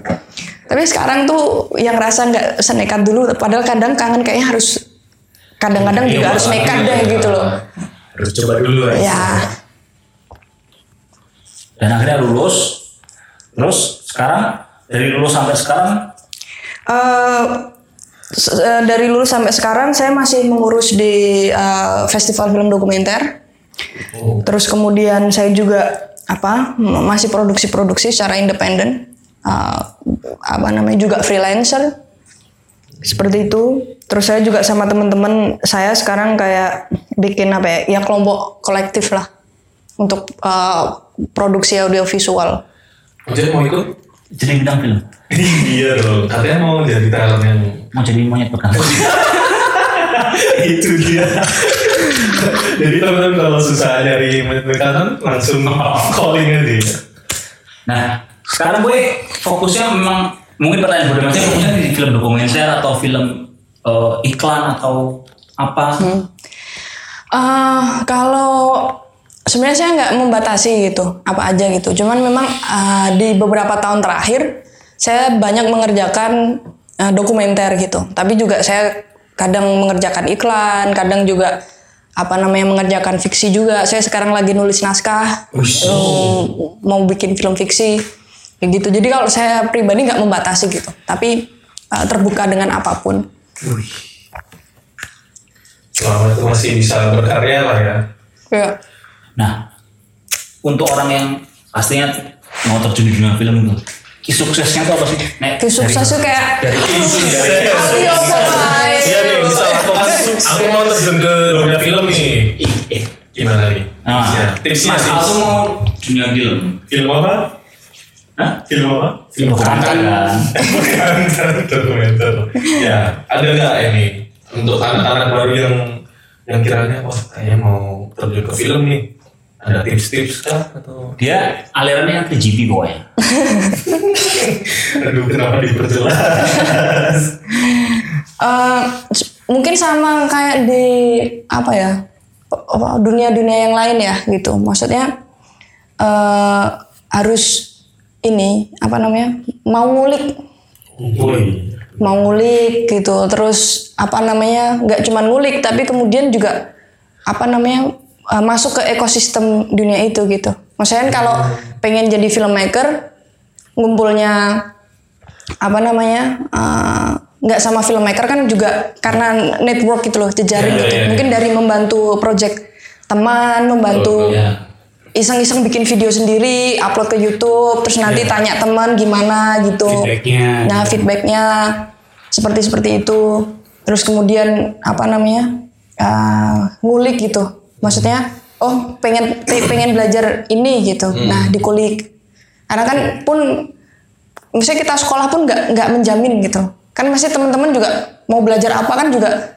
Tapi sekarang tuh yang rasa nggak senekat dulu padahal kadang kangen kayaknya harus kadang-kadang juga harus nekat deh gitu loh. Harus coba dulu ya. ya Dan akhirnya lulus. Terus sekarang dari lulus sampai sekarang? Eh, dari lulus sampai sekarang saya masih mengurus di eh, festival film dokumenter. Terus kemudian saya juga apa masih produksi-produksi secara independen. Eh, apa namanya juga freelancer. Seperti itu. Terus saya juga sama teman-teman saya sekarang kayak bikin apa ya? Ya kelompok kolektif lah untuk eh, produksi audiovisual. Jadi mau ikut? jadi bidang film. Iya dong. Katanya mau jadi talent yang Mau jadi monyet bekan. itu dia. Jadi teman-teman kalau susah nyari makanan langsung calling aja. Nah, sekarang gue fokusnya memang mungkin pertanyaan bodoh maksudnya fokusnya di film dokumenter atau film eh, iklan atau apa? Eh, kalau sebenarnya saya nggak membatasi gitu apa aja gitu cuman memang eh, di beberapa tahun terakhir saya banyak mengerjakan eh, dokumenter gitu. Tapi juga saya kadang mengerjakan iklan kadang juga apa namanya mengerjakan fiksi juga. Saya sekarang lagi nulis naskah. Eh, mau bikin film fiksi. Kayak gitu. Jadi kalau saya pribadi nggak membatasi gitu. Tapi eh, terbuka dengan apa pun. Selama itu masih bisa berkarya lah ya. ya. Nah, untuk orang yang pastinya mau terjun di dunia film itu, ki suksesnya itu apa sih? Nek, sukses tuh kayak Dari Tapi apa, Mas? Iya nih bisa lakukan. Aku mau terjun ke dunia film nih. eh, Gimana nih? Nah, Tipsnya. Tips. Aldo mau dunia film. Film apa? Hah? Film apa? Film dokumenter kan? Bukan dokumenter. Ya, ada nggak ini untuk anak-anak baru yang yang kiranya wah kayaknya mau terjun ke film nih? Ada tips-tips kah atau? Dia alirannya yang 3GP pokoknya. Aduh kenapa diperjelas? Eh, s- mungkin sama kayak di apa ya dunia-dunia yang lain ya gitu maksudnya eh harus ini apa namanya mau ngulik Woi. mau ngulik gitu terus apa namanya nggak cuma ngulik tapi kemudian juga apa namanya eh, masuk ke ekosistem dunia itu gitu maksudnya kan kalau pengen jadi filmmaker ngumpulnya apa namanya eh, nggak sama filmmaker kan juga karena network gitu loh jejaring Iya, gitu iya, iya. mungkin dari membantu project teman membantu Iya. iseng-iseng bikin video sendiri, upload ke YouTube, terus nanti tanya teman gimana gitu. Feedbacknya. Nah, feedbacknya seperti seperti itu. Terus kemudian apa namanya? uh, ngulik gitu. Maksudnya, oh pengen pe- pengen belajar ini gitu. Nah, dikulik. Karena kan pun misalnya kita sekolah pun nggak nggak menjamin gitu. Kan masih teman-teman juga mau belajar apa kan juga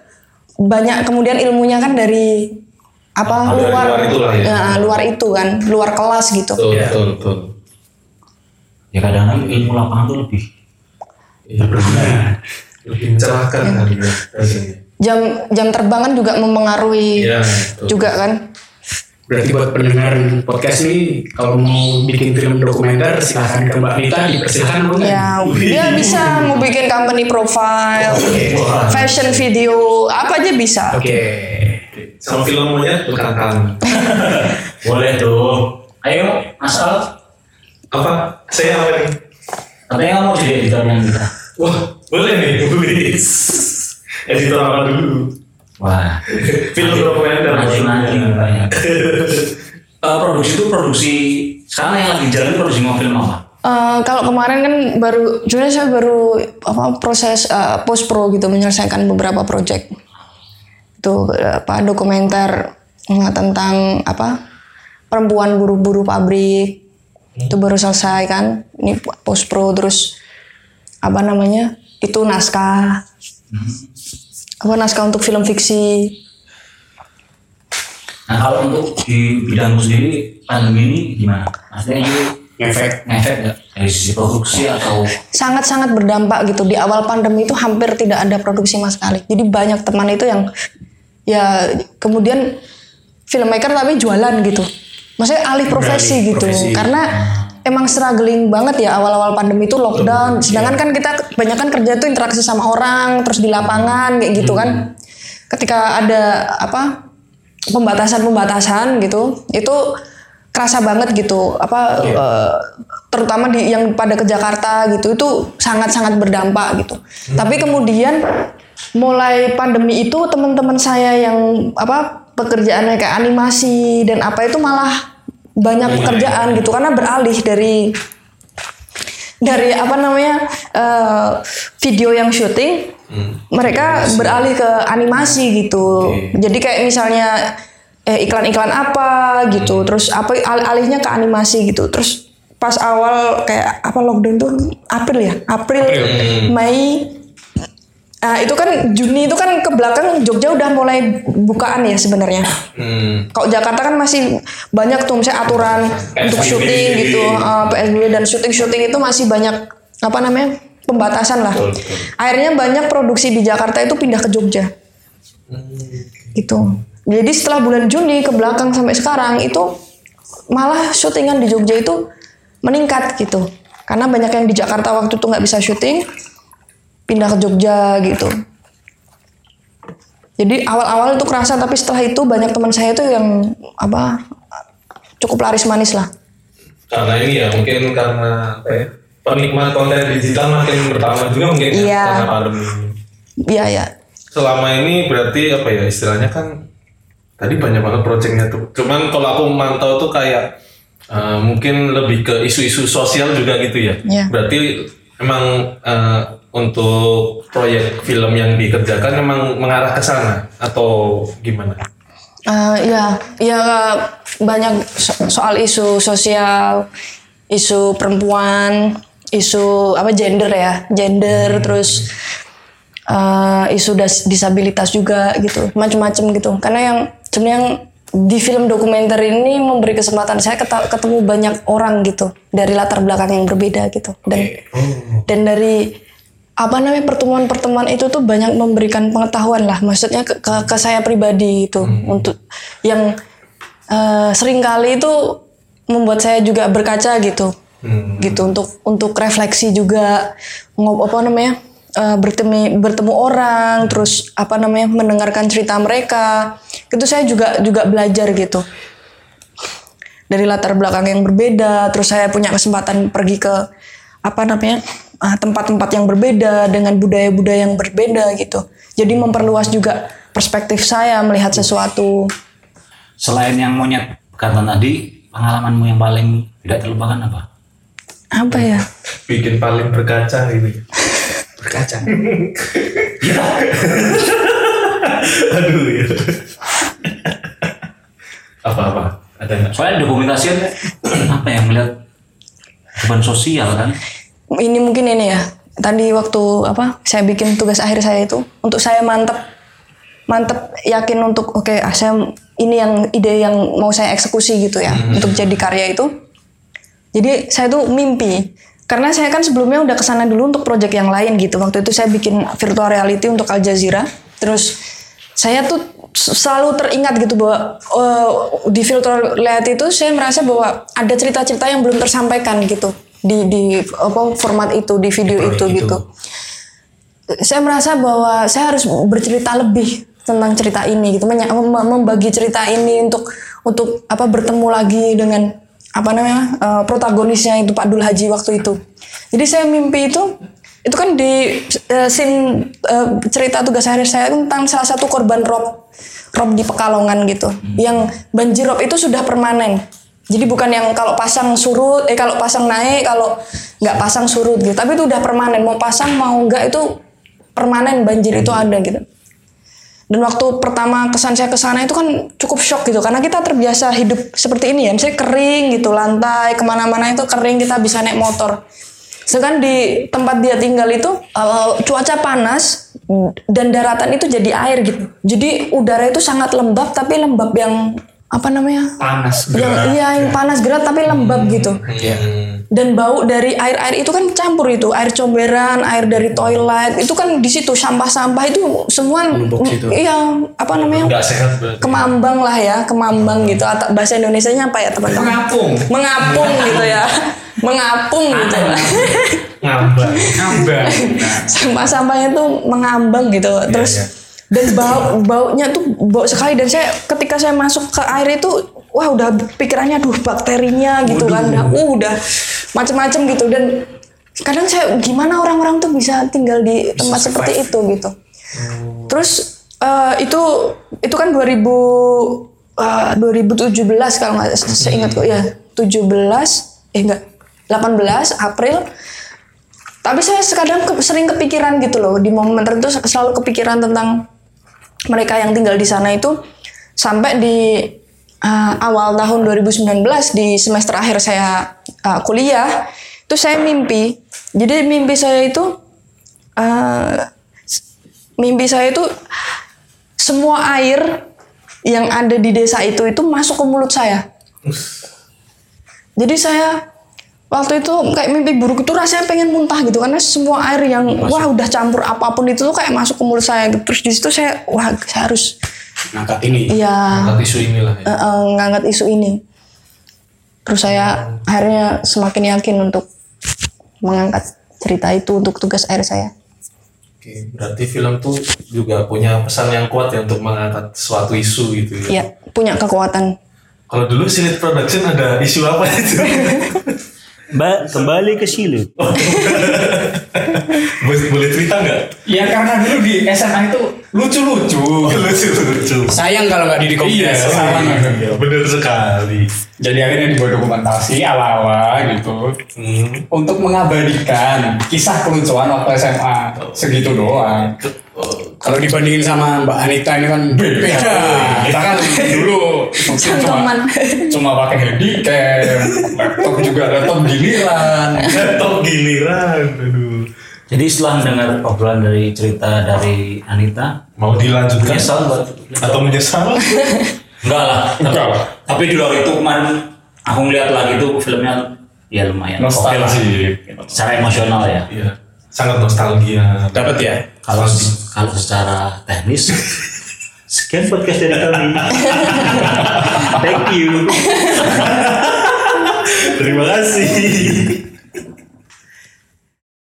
banyak kemudian ilmunya kan dari apa Dari luar luar itu lah ya. Ya, luar itu kan luar kelas gitu. Betul, betul, betul. Ya kadang-kadang ilmu lapangan tuh lebih benar. Lebih mencerahkan kan ya, rasanya. Jam jam terbang kan juga mempengaruhi Iya, betul. juga kan. Berarti buat pendengar podcast ini kalau mau bikin film dokumenter silahkan ke Mbak Nita dipersilahkan Bu. Ya, dia bisa mau bikin company profile, fashion video, apa aja bisa. Oke. Sama film monyet bukan kan. boleh tuh. Ayo, asal Apa? Saya apa nih? katanya kamu jadi editornya kita. Wah, boleh nih. Wis. Editor apa dulu? Wah, Film dokumenter. mancing-mancing banyak. Eh, produksi itu produksi sekarang yang lagi jalan produksi mau film apa? Eh, kalau kemarin kan baru, sebenarnya saya baru apa proses post pro gitu menyelesaikan beberapa project. Itu eh, apa dokumenter eh, tentang apa perempuan buru-buru pabrik itu baru selesai kan. Ini post pro terus apa namanya itu naskah apa naskah untuk film fiksi. Nah kalau untuk di bidangmu sendiri pandemi ini gimana? Maksudnya ini Ngefek. ngefek nggak dari sisi produksi atau sangat-sangat berdampak gitu di awal pandemi itu hampir tidak ada produksi sama sekali jadi banyak teman itu yang ya kemudian filmmaker tapi jualan gitu maksudnya alih profesi gitu karena emang struggling banget ya awal-awal pandemi itu lockdown. Sedangkan kan kita kebanyakan kerja itu interaksi sama orang terus di lapangan kayak gitu kan. Ketika ada apa pembatasan-pembatasan gitu itu kerasa banget gitu. Apa eh, terutama di yang pada ke Jakarta gitu itu sangat-sangat berdampak gitu. Tapi kemudian mulai pandemi itu teman-teman saya yang apa pekerjaannya kayak animasi dan apa itu malah banyak pekerjaan gitu karena beralih dari dari apa namanya eh, video yang syuting mereka beralih ke animasi gitu. Jadi kayak misalnya eh, iklan-iklan apa gitu terus apa al- alihnya ke animasi gitu. Terus pas awal kayak apa lockdown tuh April ya? April, Mei Nah, itu kan Juni itu kan ke belakang Jogja udah mulai bukaan ya sebenarnya. Hmm. Kalau Jakarta kan masih banyak tuh misalnya aturan untuk syuting gitu, eh, PSBB dan syuting-syuting itu masih banyak apa namanya pembatasan lah. Akhirnya banyak produksi di Jakarta itu pindah ke Jogja. Gitu. Jadi setelah bulan Juni ke belakang sampai sekarang itu malah syutingan di Jogja itu meningkat gitu. Karena banyak yang di Jakarta waktu itu nggak bisa syuting, pindah ke Jogja gitu. Jadi awal-awal itu kerasa tapi setelah itu banyak teman saya itu yang apa cukup laris manis lah. Karena ini ya mungkin karena apa ya, penikmat konten digital makin bertambah juga mungkin ya, Iya. karena pandemi. Iya ya. Selama ini berarti apa ya istilahnya kan tadi banyak banget projectnya tuh. Cuman kalau aku mantau tuh kayak eh, mungkin lebih ke isu-isu sosial juga gitu ya. Iya. Berarti emang eh, untuk proyek film yang dikerjakan emang mengarah ke sana atau gimana? Eh, ya, ya banyak so- soal isu sosial, isu perempuan, isu apa gender ya, gender terus eh, isu das- disabilitas juga gitu, macam-macam gitu. Karena yang sebenarnya yang di film dokumenter ini memberi kesempatan saya ketemu banyak orang gitu dari latar belakang yang berbeda gitu dan dan dari apa namanya pertemuan-pertemuan itu tuh banyak memberikan pengetahuan lah. Maksudnya ke, ke, ke saya pribadi itu. Untuk yang eh, sering kali itu membuat saya juga berkaca gitu. Gitu untuk untuk refleksi juga ngob apa namanya eh, bertemu bertemu orang terus apa namanya mendengarkan cerita mereka. Itu saya juga juga belajar gitu. Dari latar belakang yang berbeda terus saya punya kesempatan pergi ke apa namanya tempat-tempat yang berbeda dengan budaya-budaya yang berbeda gitu jadi memperluas juga perspektif saya melihat sesuatu selain yang monyet bekantan tadi pengalamanmu yang paling tidak terlupakan apa? Apa ya? Bikin paling berkaca ini. Berkaca. Aduh ya. Apa-apa? Ada? Soalnya dokumentasian apa ya melihat beban sosial kan? Ini mungkin ini ya. Tadi waktu apa? Saya bikin tugas akhir saya itu untuk saya mantep mantep yakin untuk oke ah, saya ini yang ide yang mau saya eksekusi gitu ya untuk jadi karya itu. Jadi saya tuh mimpi karena saya kan sebelumnya udah ke sana dulu untuk project yang lain gitu. Waktu itu saya bikin virtual reality untuk Al Jazeera. Terus saya tuh selalu teringat gitu bahwa eh, di virtual reality itu saya merasa bahwa ada cerita-cerita yang belum tersampaikan gitu di di apa format itu di video itu gitu. Saya merasa bahwa saya harus bercerita lebih tentang cerita ini gitu, Menya- mem- membagi cerita ini untuk untuk apa bertemu lagi dengan apa namanya eh, protagonisnya itu Pak Dul Haji waktu itu. Jadi saya mimpi itu itu kan di eh, scene eh, cerita tugas akhir saya tentang salah satu korban rob rob di Pekalongan gitu. Yang banjir rob itu sudah permanen. Jadi bukan yang kalau pasang surut, eh kalau pasang naik, kalau nggak pasang surut gitu. Tapi itu udah permanen. Mau pasang mau nggak itu permanen banjir itu ada gitu. Dan waktu pertama kesan saya ke sana itu kan cukup shock gitu karena kita terbiasa hidup seperti ini ya, misalnya kering gitu lantai ke mana-mana itu kering kita bisa naik motor. Sedangkan di tempat dia tinggal itu uh, cuaca panas dan daratan itu jadi air gitu. Jadi udara itu sangat lembab tapi lembab yang apa namanya? Panas. Yang iya yang panas gerak tapi lembab gitu. Dan bau dari air-air itu kan campur itu, air comberan, air dari toilet, itu kan di situ sampah-sampah itu semua iya apa namanya? Nggak sehat berarti. Kemambang lah ya, kemambang gitu. Atau bahasa Indonesianya apa ya teman-teman? Mengapung. Mengapung gitu ya. Mengapung gitu. Ngambang. Ngambang. Sampah-sampahnya tuh mengambang gitu. Terus iya. Dan bau baunya tuh bau sekali. Dan saya ketika saya masuk ke air itu wah udah pikirannya duh bakterinya gitu kan. Udah uh, udah macem-macem gitu. Dan kadang saya gimana orang-orang tuh bisa tinggal di tempat seperti itu? gitu. Terus eh, itu itu kan 2000 eh, 2017 kalau nggak saya ingat kok ya. 17 eh enggak 18 April. Tapi saya sekadang ke- sering kepikiran gitu loh. Di momen tertentu selalu kepikiran tentang mereka yang tinggal di sana itu sampai di uh, awal tahun 2019 di semester akhir saya uh, kuliah itu saya mimpi. Jadi mimpi saya itu uh, mimpi saya itu semua air yang ada di desa itu itu masuk ke mulut saya. Jadi saya waktu itu kayak mimpi buruk itu rasanya pengen muntah gitu karena semua air yang wah udah campur apa pun itu tuh kayak masuk ke mulut saya gitu. terus di situ saya wah saya harus Ngangkat ini. ya Angkat isu inilah ya. eh, eh, ngangkat isu ini terus saya akhirnya semakin yakin untuk mengangkat cerita itu untuk tugas akhir saya Oke, berarti film tuh juga punya pesan yang kuat ya untuk mengangkat suatu isu gitu ya. ya punya kekuatan Kalau dulu Silit Production ada isu apa itu? Mbak, kembali ke silut. boleh, boleh cerita nggak? Ya karena dulu di SMA itu lucu-lucu. Lucu lucu. Sayang kalau nggak di Iya, salah. Iya, bener sekali. Jadi akhirnya dibuat dokumentasi ala-ala gitu untuk mengabadikan kisah kelucuan waktu SMA segitu doang. Kalau dibandingin sama Mbak Anita ini kan Beda. Kita kan dulu cuma cuma pakai handycam, laptop juga laptop giliran. Top giliran, aduh. Jadi setelah mendengar obrolan dari cerita dari Anita, Mau dilanjutkan menyesal buat atau menyesal? enggak lah. Enggak lah. Tapi di luar itu kemarin aku ngeliat lagi itu filmnya ya lumayan. Nostalgia. Secara emosional ya. Iya, sangat nostalgia. dapat ya. Kalau kalau secara teknis Sekian podcast dari kami. Thank you. Terima kasih.